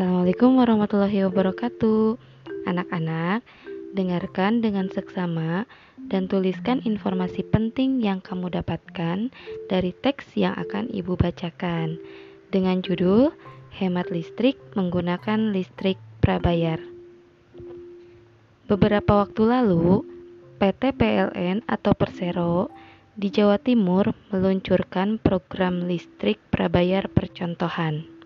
Assalamualaikum warahmatullahi wabarakatuh. Anak-anak, dengarkan dengan seksama dan tuliskan informasi penting yang kamu dapatkan dari teks yang akan Ibu bacakan dengan judul Hemat listrik menggunakan listrik prabayar. Beberapa waktu lalu, PT PLN atau Persero di Jawa Timur meluncurkan program listrik prabayar percontohan.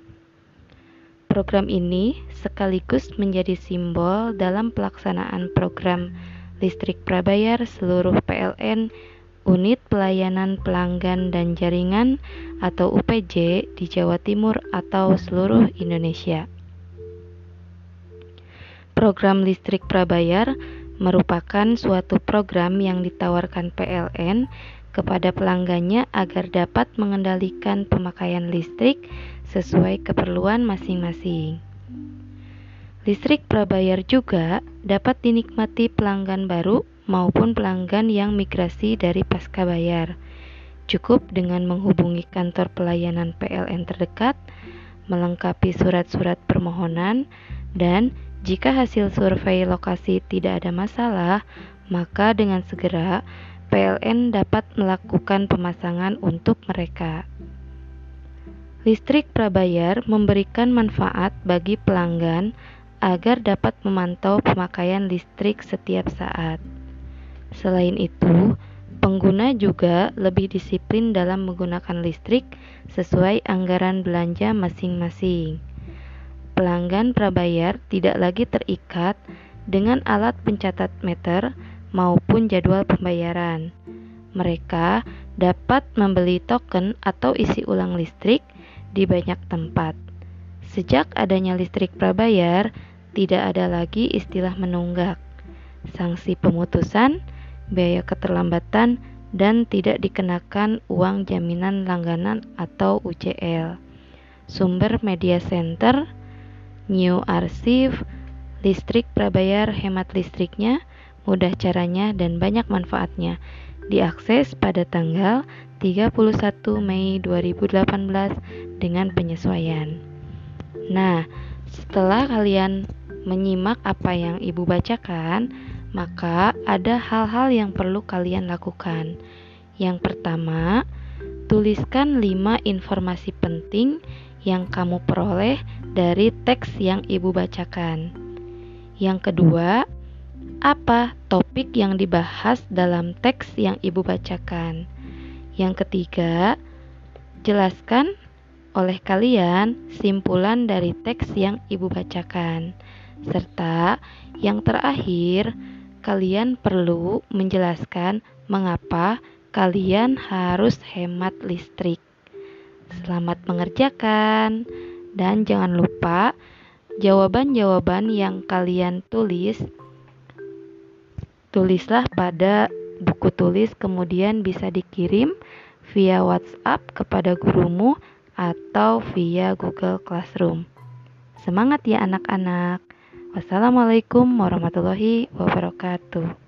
Program ini sekaligus menjadi simbol dalam pelaksanaan program listrik prabayar seluruh PLN Unit Pelayanan Pelanggan dan Jaringan atau UPJ di Jawa Timur atau seluruh Indonesia. Program listrik prabayar merupakan suatu program yang ditawarkan PLN kepada pelanggannya agar dapat mengendalikan pemakaian listrik sesuai keperluan masing-masing. Listrik prabayar juga dapat dinikmati pelanggan baru maupun pelanggan yang migrasi dari pasca bayar. Cukup dengan menghubungi kantor pelayanan PLN terdekat, melengkapi surat-surat permohonan, dan jika hasil survei lokasi tidak ada masalah, maka dengan segera PLN dapat melakukan pemasangan untuk mereka. Listrik prabayar memberikan manfaat bagi pelanggan agar dapat memantau pemakaian listrik setiap saat. Selain itu, pengguna juga lebih disiplin dalam menggunakan listrik sesuai anggaran belanja masing-masing. Pelanggan prabayar tidak lagi terikat dengan alat pencatat meter maupun jadwal pembayaran. Mereka dapat membeli token atau isi ulang listrik di banyak tempat. Sejak adanya listrik prabayar, tidak ada lagi istilah menunggak, sanksi pemutusan, biaya keterlambatan, dan tidak dikenakan uang jaminan langganan atau UCL. Sumber media center, new arsip, listrik prabayar hemat listriknya, mudah caranya dan banyak manfaatnya. Diakses pada tanggal 31 Mei 2018 dengan penyesuaian. Nah, setelah kalian menyimak apa yang Ibu bacakan, maka ada hal-hal yang perlu kalian lakukan. Yang pertama, tuliskan 5 informasi penting yang kamu peroleh dari teks yang Ibu bacakan. Yang kedua, apa topik yang dibahas dalam teks yang Ibu bacakan. Yang ketiga, jelaskan oleh kalian simpulan dari teks yang Ibu bacakan. Serta yang terakhir, kalian perlu menjelaskan mengapa kalian harus hemat listrik. Selamat mengerjakan dan jangan lupa jawaban-jawaban yang kalian tulis tulislah pada buku tulis kemudian bisa dikirim via WhatsApp kepada gurumu atau via Google Classroom. Semangat ya anak-anak. Wassalamualaikum warahmatullahi wabarakatuh.